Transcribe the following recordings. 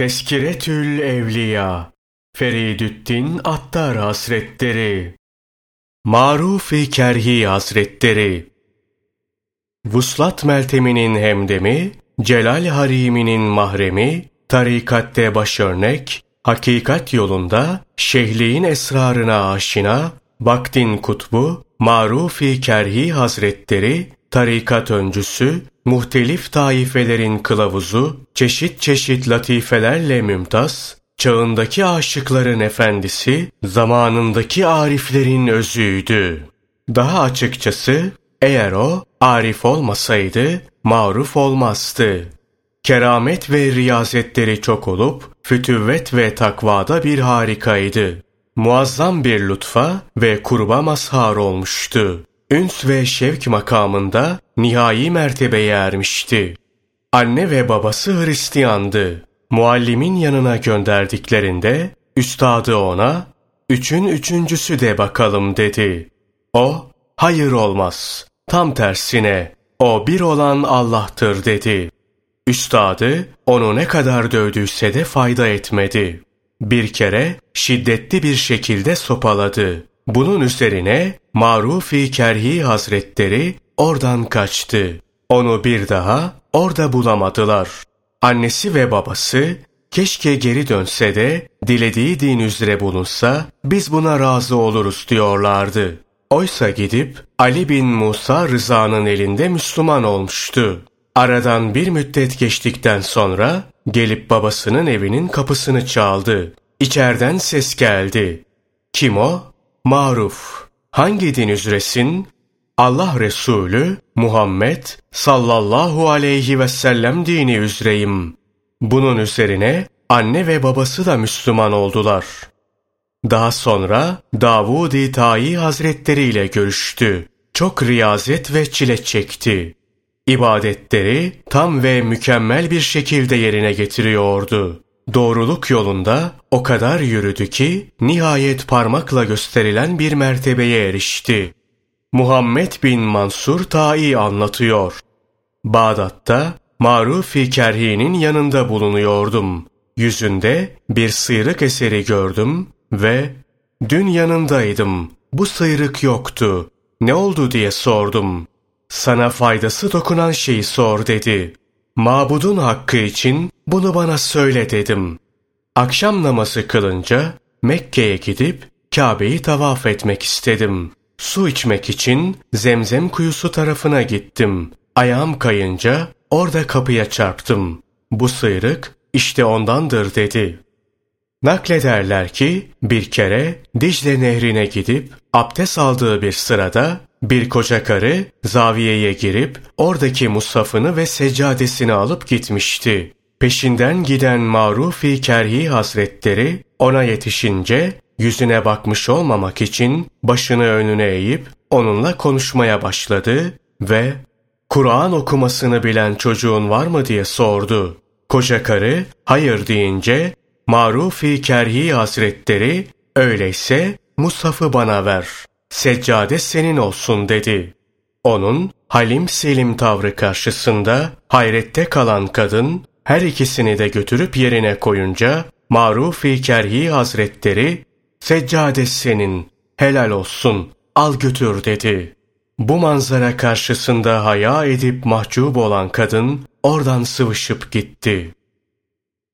Teskiretül Evliya Feridüddin Attar Hazretleri Marufi Kerhi Hazretleri Vuslat Meltemi'nin hemdemi, Celal Harimi'nin mahremi, tarikatte başörnek, hakikat yolunda şehliğin esrarına aşina, vaktin kutbu, Marufi Kerhi Hazretleri, tarikat öncüsü, muhtelif taifelerin kılavuzu, çeşit çeşit latifelerle mümtaz, çağındaki aşıkların efendisi, zamanındaki ariflerin özüydü. Daha açıkçası, eğer o arif olmasaydı, maruf olmazdı. Keramet ve riyazetleri çok olup, fütüvvet ve takvada bir harikaydı. Muazzam bir lütfa ve kurba mazhar olmuştu üns ve şevk makamında nihai mertebeye ermişti. Anne ve babası Hristiyandı. Muallimin yanına gönderdiklerinde üstadı ona üçün üçüncüsü de bakalım dedi. O hayır olmaz. Tam tersine o bir olan Allah'tır dedi. Üstadı onu ne kadar dövdüyse de fayda etmedi. Bir kere şiddetli bir şekilde sopaladı. Bunun üzerine Marufi Kerhi Hazretleri oradan kaçtı. Onu bir daha orada bulamadılar. Annesi ve babası keşke geri dönse de dilediği din üzere bulunsa biz buna razı oluruz diyorlardı. Oysa gidip Ali bin Musa Rıza'nın elinde Müslüman olmuştu. Aradan bir müddet geçtikten sonra gelip babasının evinin kapısını çaldı. İçerden ses geldi. Kim o? Maruf. Hangi din üzeresin? Allah Resulü Muhammed sallallahu aleyhi ve sellem dini üzereyim. Bunun üzerine anne ve babası da Müslüman oldular. Daha sonra Davud-i Tayi Hazretleri ile görüştü. Çok riyazet ve çile çekti. İbadetleri tam ve mükemmel bir şekilde yerine getiriyordu. Doğruluk yolunda o kadar yürüdü ki nihayet parmakla gösterilen bir mertebeye erişti. Muhammed bin Mansur Ta'i anlatıyor. Bağdat'ta Marufi Kerhi'nin yanında bulunuyordum. Yüzünde bir sıyrık eseri gördüm ve dün yanındaydım. Bu sıyrık yoktu. Ne oldu diye sordum. Sana faydası dokunan şeyi sor dedi. Mabudun hakkı için bunu bana söyle dedim. Akşam namazı kılınca Mekke'ye gidip Kabe'yi tavaf etmek istedim. Su içmek için zemzem kuyusu tarafına gittim. Ayağım kayınca orada kapıya çarptım. Bu sıyrık işte ondandır dedi. Naklederler ki bir kere Dicle nehrine gidip abdest aldığı bir sırada bir koca karı zaviyeye girip oradaki mushafını ve seccadesini alıp gitmişti. Peşinden giden Marufi Kerhi Hazretleri ona yetişince yüzüne bakmış olmamak için başını önüne eğip onunla konuşmaya başladı ve Kur'an okumasını bilen çocuğun var mı diye sordu. Koca karı hayır deyince Marufi Kerhi Hazretleri öyleyse Mushaf'ı bana ver. Seccade senin olsun dedi. Onun halim selim tavrı karşısında hayrette kalan kadın her ikisini de götürüp yerine koyunca Marufi Kerhi Hazretleri seccade senin helal olsun al götür dedi. Bu manzara karşısında haya edip mahcup olan kadın oradan sıvışıp gitti.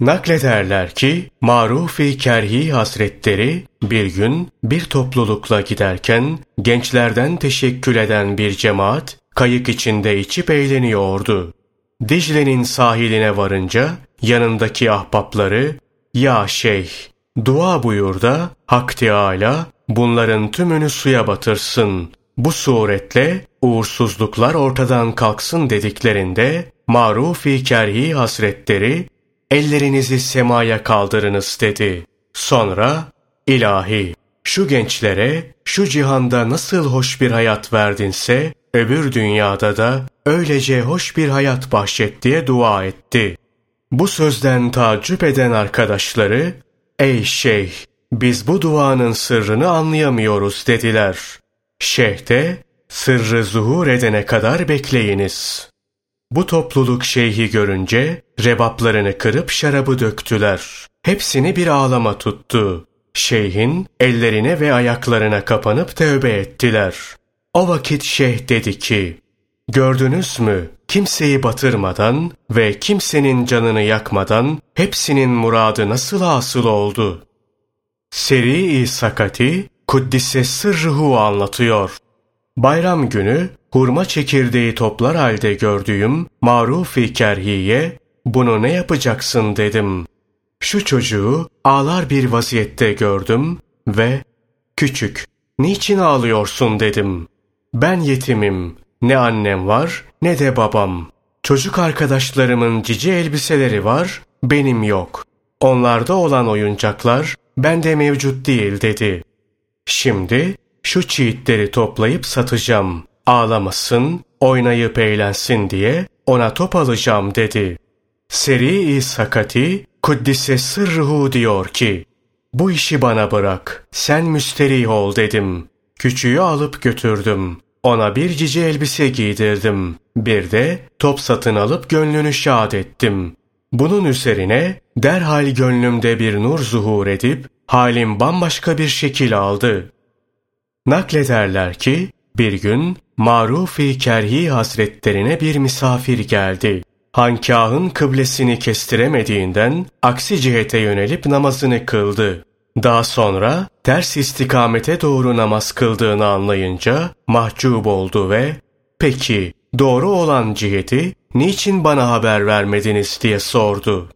Naklederler ki Marufi Kerhi Hazretleri bir gün bir toplulukla giderken gençlerden teşekkül eden bir cemaat kayık içinde içip eğleniyordu. Dicle'nin sahiline varınca yanındaki ahbapları ''Ya şeyh, dua buyur da Hak Teâlâ bunların tümünü suya batırsın. Bu suretle uğursuzluklar ortadan kalksın.'' dediklerinde Marufi Kerhi Hazretleri ''Ellerinizi semaya kaldırınız.'' dedi. Sonra ''İlahi, şu gençlere şu cihanda nasıl hoş bir hayat verdinse öbür dünyada da öylece hoş bir hayat bahşet diye dua etti. Bu sözden tacip eden arkadaşları, ''Ey şeyh, biz bu duanın sırrını anlayamıyoruz.'' dediler. Şeyh de, ''Sırrı zuhur edene kadar bekleyiniz.'' Bu topluluk şeyhi görünce rebaplarını kırıp şarabı döktüler. Hepsini bir ağlama tuttu. Şeyhin ellerine ve ayaklarına kapanıp tövbe ettiler. O vakit şeyh dedi ki, Gördünüz mü? Kimseyi batırmadan ve kimsenin canını yakmadan hepsinin muradı nasıl asıl oldu? Seri-i Sakati, Kuddise Sırrıhu anlatıyor. Bayram günü hurma çekirdeği toplar halde gördüğüm Maruf-i Kerhiye, bunu ne yapacaksın dedim. Şu çocuğu ağlar bir vaziyette gördüm ve küçük, niçin ağlıyorsun dedim. Ben yetimim, ne annem var ne de babam. Çocuk arkadaşlarımın cici elbiseleri var, benim yok. Onlarda olan oyuncaklar bende mevcut değil dedi. Şimdi şu çiğitleri toplayıp satacağım. Ağlamasın, oynayıp eğlensin diye ona top alacağım dedi. Seri-i Sakati, Kuddise Sırruhu diyor ki, bu işi bana bırak, sen müsterih ol dedim. Küçüğü alıp götürdüm. Ona bir cici elbise giydirdim. Bir de top satın alıp gönlünü şad ettim. Bunun üzerine derhal gönlümde bir nur zuhur edip halim bambaşka bir şekil aldı. Naklederler ki bir gün Maruf-i Kerhi Hazretlerine bir misafir geldi. Hankahın kıblesini kestiremediğinden aksi cihete yönelip namazını kıldı. Daha sonra ters istikamete doğru namaz kıldığını anlayınca mahcup oldu ve peki doğru olan ciheti niçin bana haber vermediniz diye sordu.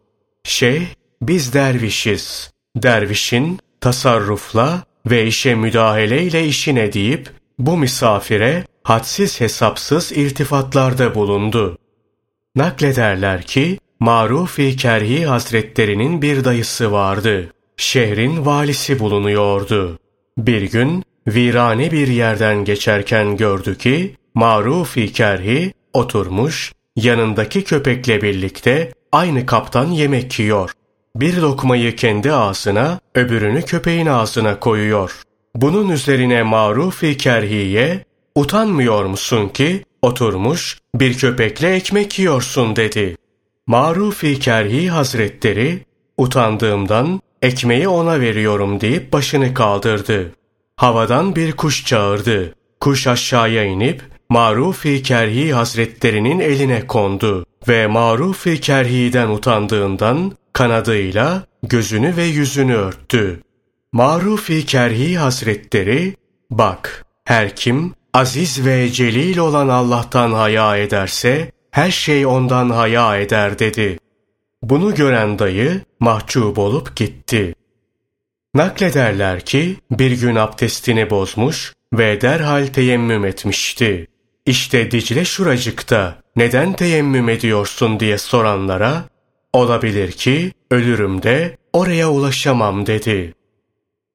Şeyh biz dervişiz. Dervişin tasarrufla ve işe müdahaleyle işine deyip bu misafire hadsiz hesapsız iltifatlarda bulundu. Naklederler ki Maruf-i Kerhi Hazretlerinin bir dayısı vardı şehrin valisi bulunuyordu. Bir gün virane bir yerden geçerken gördü ki Maruf-i Kerhi oturmuş yanındaki köpekle birlikte aynı kaptan yemek yiyor. Bir lokmayı kendi ağzına, öbürünü köpeğin ağzına koyuyor. Bunun üzerine Maruf-i Kerhiye, utanmıyor musun ki oturmuş bir köpekle ekmek yiyorsun dedi. Maruf-i Kerhi Hazretleri, utandığımdan ekmeği ona veriyorum deyip başını kaldırdı. Havadan bir kuş çağırdı. Kuş aşağıya inip Maruf-i Kerhi Hazretlerinin eline kondu ve Maruf-i Kerhi'den utandığından kanadıyla gözünü ve yüzünü örttü. Maruf-i Kerhi Hazretleri, bak her kim aziz ve celil olan Allah'tan haya ederse, her şey ondan haya eder dedi. Bunu gören dayı mahcup olup gitti. Naklederler ki bir gün abdestini bozmuş ve derhal teyemmüm etmişti. İşte Dicle şuracıkta neden teyemmüm ediyorsun diye soranlara olabilir ki ölürüm de oraya ulaşamam dedi.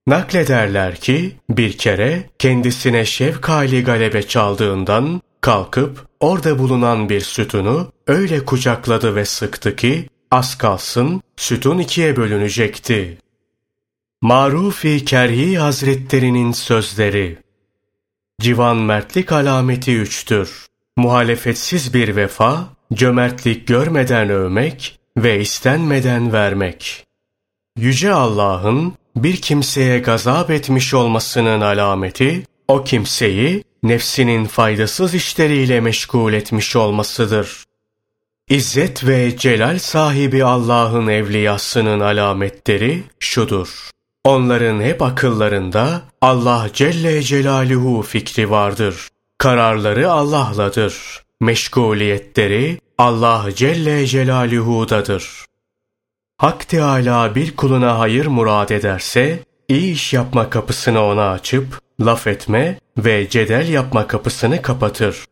Naklederler ki bir kere kendisine şevkali galebe çaldığından kalkıp orada bulunan bir sütunu öyle kucakladı ve sıktı ki Az kalsın sütun ikiye bölünecekti. Marufi Kerhi Hazretlerinin sözleri Civan mertlik alameti üçtür. Muhalefetsiz bir vefa, cömertlik görmeden övmek ve istenmeden vermek. Yüce Allah'ın bir kimseye gazap etmiş olmasının alameti, o kimseyi nefsinin faydasız işleriyle meşgul etmiş olmasıdır. İzzet ve celal sahibi Allah'ın evliyasının alametleri şudur. Onların hep akıllarında Allah Celle Celaluhu fikri vardır. Kararları Allah'ladır. Meşguliyetleri Allah Celle Celaluhu'dadır. Hak Teâlâ bir kuluna hayır murad ederse, iyi iş yapma kapısını ona açıp, laf etme ve cedel yapma kapısını kapatır.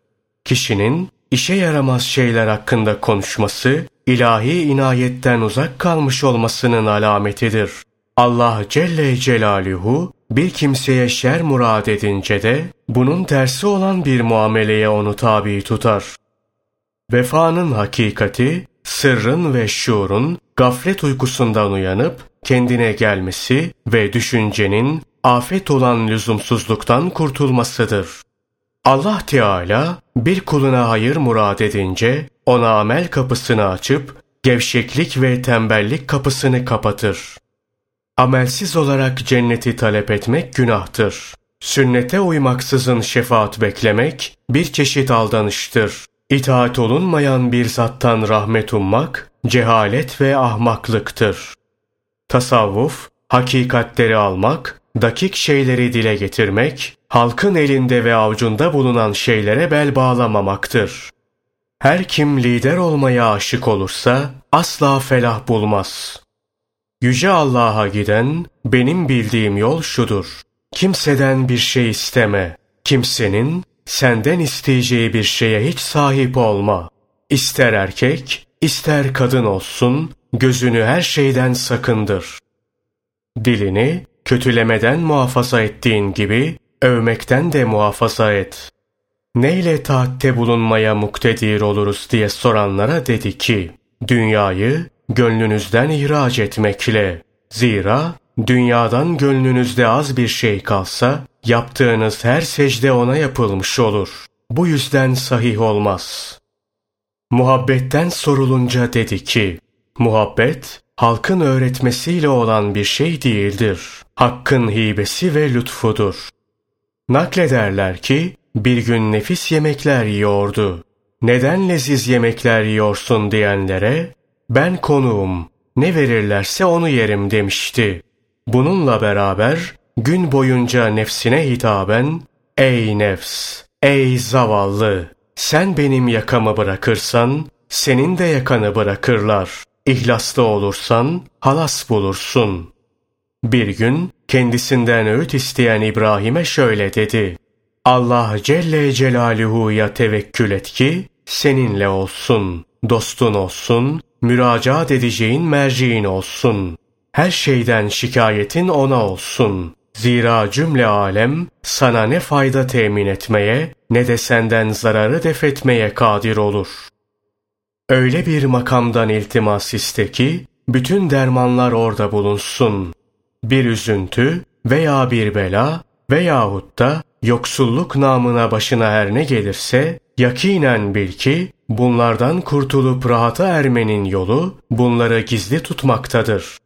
Kişinin işe yaramaz şeyler hakkında konuşması, ilahi inayetten uzak kalmış olmasının alametidir. Allah Celle Celaluhu bir kimseye şer murad edince de bunun tersi olan bir muameleye onu tabi tutar. Vefanın hakikati, sırrın ve şuurun gaflet uykusundan uyanıp kendine gelmesi ve düşüncenin afet olan lüzumsuzluktan kurtulmasıdır. Allah Teala bir kuluna hayır murad edince ona amel kapısını açıp gevşeklik ve tembellik kapısını kapatır. Amelsiz olarak cenneti talep etmek günahtır. Sünnete uymaksızın şefaat beklemek bir çeşit aldanıştır. İtaat olunmayan bir zattan rahmet ummak cehalet ve ahmaklıktır. Tasavvuf, hakikatleri almak, dakik şeyleri dile getirmek, halkın elinde ve avucunda bulunan şeylere bel bağlamamaktır. Her kim lider olmaya aşık olursa asla felah bulmaz. Yüce Allah'a giden benim bildiğim yol şudur. Kimseden bir şey isteme. Kimsenin senden isteyeceği bir şeye hiç sahip olma. İster erkek, ister kadın olsun, gözünü her şeyden sakındır. Dilini kötülemeden muhafaza ettiğin gibi övmekten de muhafaza et. Neyle taatte bulunmaya muktedir oluruz diye soranlara dedi ki, dünyayı gönlünüzden ihraç etmekle. Zira dünyadan gönlünüzde az bir şey kalsa, yaptığınız her secde ona yapılmış olur. Bu yüzden sahih olmaz. Muhabbetten sorulunca dedi ki, muhabbet halkın öğretmesiyle olan bir şey değildir. Hakkın hibesi ve lütfudur. Naklederler ki bir gün nefis yemekler yiyordu. Neden leziz yemekler yiyorsun diyenlere ben konuğum ne verirlerse onu yerim demişti. Bununla beraber gün boyunca nefsine hitaben ey nefs, ey zavallı sen benim yakamı bırakırsan senin de yakanı bırakırlar. İhlaslı olursan halas bulursun. Bir gün kendisinden öğüt isteyen İbrahim'e şöyle dedi. Allah Celle Celaluhu'ya tevekkül et ki seninle olsun, dostun olsun, müracaat edeceğin merciğin olsun. Her şeyden şikayetin ona olsun. Zira cümle alem sana ne fayda temin etmeye ne de senden zararı defetmeye kadir olur. Öyle bir makamdan iltimas iste ki bütün dermanlar orada bulunsun. Bir üzüntü veya bir bela veyahut da yoksulluk namına başına her ne gelirse yakinen bil ki bunlardan kurtulup rahata ermenin yolu bunları gizli tutmaktadır.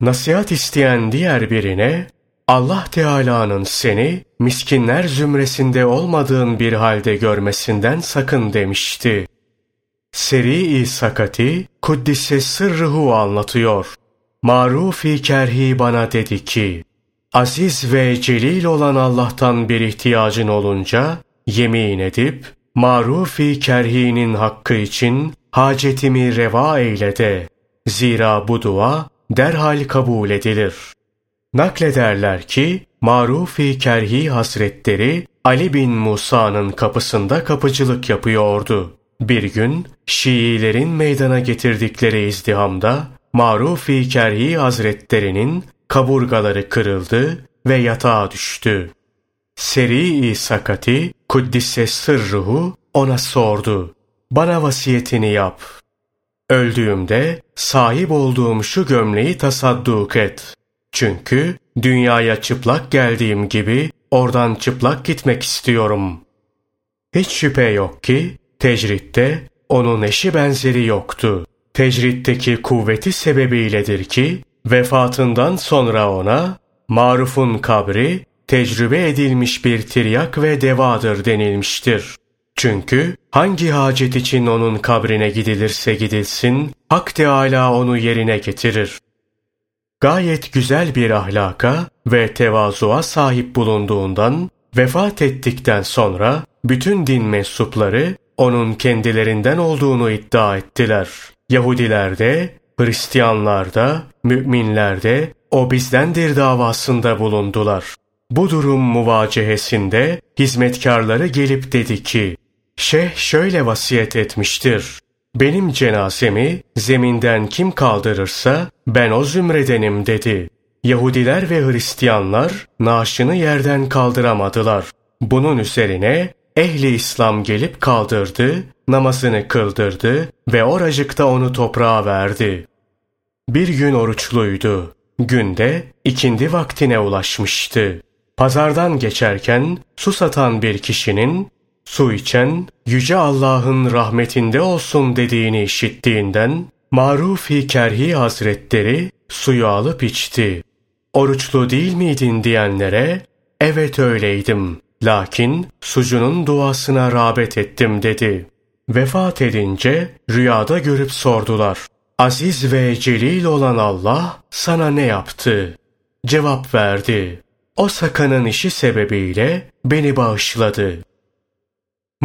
Nasihat isteyen diğer birine Allah Teala'nın seni miskinler zümresinde olmadığın bir halde görmesinden sakın demişti. Seri-i Sakati Kuddise Sırrıhu anlatıyor. Marufi Kerhi bana dedi ki, Aziz ve celil olan Allah'tan bir ihtiyacın olunca, yemin edip, Marufi Kerhi'nin hakkı için hacetimi reva eyle de. Zira bu dua derhal kabul edilir. Naklederler ki, Marufi Kerhi Hazretleri Ali bin Musa'nın kapısında kapıcılık yapıyordu. Bir gün Şiilerin meydana getirdikleri izdihamda Marufi Kerhi Hazretlerinin kaburgaları kırıldı ve yatağa düştü. Seri-i Sakati Kuddise sırruhu ona sordu. Bana vasiyetini yap. Öldüğümde sahip olduğum şu gömleği tasadduk et. Çünkü dünyaya çıplak geldiğim gibi oradan çıplak gitmek istiyorum. Hiç şüphe yok ki tecritte onun eşi benzeri yoktu. Tecritteki kuvveti sebebiyledir ki vefatından sonra ona marufun kabri tecrübe edilmiş bir tiryak ve devadır denilmiştir. Çünkü hangi hacet için onun kabrine gidilirse gidilsin, Hak Teâlâ onu yerine getirir. Gayet güzel bir ahlaka ve tevazuğa sahip bulunduğundan, vefat ettikten sonra bütün din mensupları onun kendilerinden olduğunu iddia ettiler. Yahudiler de, Hristiyanlar da, müminler de o bizdendir davasında bulundular. Bu durum muvacehesinde hizmetkarları gelip dedi ki, Şeyh şöyle vasiyet etmiştir. Benim cenazemi zeminden kim kaldırırsa ben o zümredenim dedi. Yahudiler ve Hristiyanlar naaşını yerden kaldıramadılar. Bunun üzerine ehli İslam gelip kaldırdı, namazını kıldırdı ve oracıkta onu toprağa verdi. Bir gün oruçluydu. Günde ikindi vaktine ulaşmıştı. Pazardan geçerken su satan bir kişinin su içen Yüce Allah'ın rahmetinde olsun dediğini işittiğinden Marufi Kerhi Hazretleri suyu alıp içti. Oruçlu değil miydin diyenlere, evet öyleydim. Lakin sucunun duasına rağbet ettim dedi. Vefat edince rüyada görüp sordular. Aziz ve celil olan Allah sana ne yaptı? Cevap verdi. O sakanın işi sebebiyle beni bağışladı.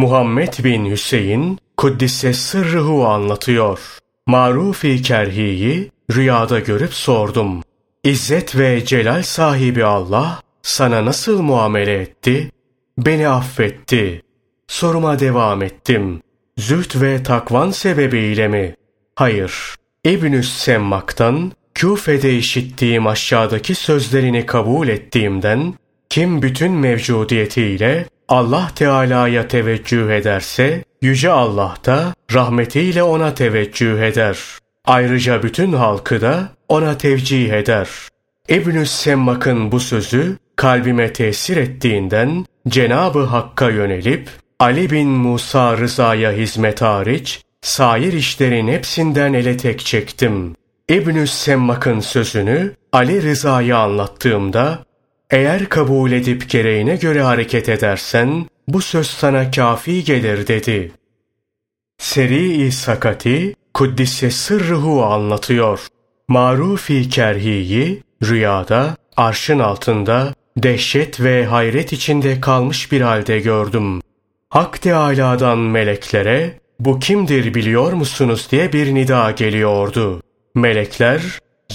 Muhammed bin Hüseyin Kuddise sırrıhu anlatıyor. Marufi Kerhi'yi rüyada görüp sordum. İzzet ve celal sahibi Allah sana nasıl muamele etti? Beni affetti. Soruma devam ettim. Züht ve takvan sebebiyle mi? Hayır. İbnü Semmak'tan Küfe'de işittiğim aşağıdaki sözlerini kabul ettiğimden kim bütün mevcudiyetiyle Allah Teala'ya teveccüh ederse Yüce Allah da rahmetiyle ona teveccüh eder. Ayrıca bütün halkı da ona tevcih eder. İbn-i Semmak'ın bu sözü kalbime tesir ettiğinden Cenabı Hakk'a yönelip Ali bin Musa Rıza'ya hizmet hariç sair işlerin hepsinden ele tek çektim. İbn-i Semmak'ın sözünü Ali Rıza'ya anlattığımda eğer kabul edip gereğine göre hareket edersen bu söz sana kafi gelir dedi. Seri-i Sakati Kuddise Sırrıhu anlatıyor. Marufi Kerhi'yi rüyada arşın altında dehşet ve hayret içinde kalmış bir halde gördüm. Hak Teâlâ'dan meleklere bu kimdir biliyor musunuz diye bir nida geliyordu. Melekler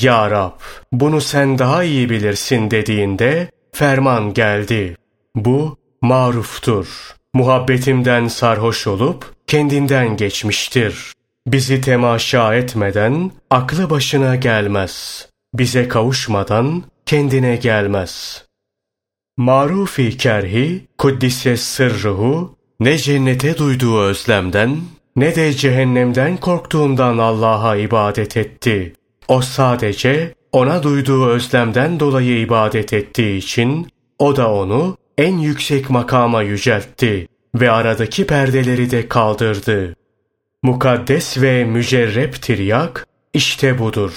Ya Rab bunu sen daha iyi bilirsin dediğinde ferman geldi. Bu maruftur. Muhabbetimden sarhoş olup kendinden geçmiştir. Bizi temaşa etmeden aklı başına gelmez. Bize kavuşmadan kendine gelmez. Marufi kerhi, kuddise sırruhu, ne cennete duyduğu özlemden, ne de cehennemden korktuğundan Allah'a ibadet etti. O sadece ona duyduğu özlemden dolayı ibadet ettiği için, o da onu en yüksek makama yüceltti ve aradaki perdeleri de kaldırdı. Mukaddes ve mücerrep tiryak işte budur.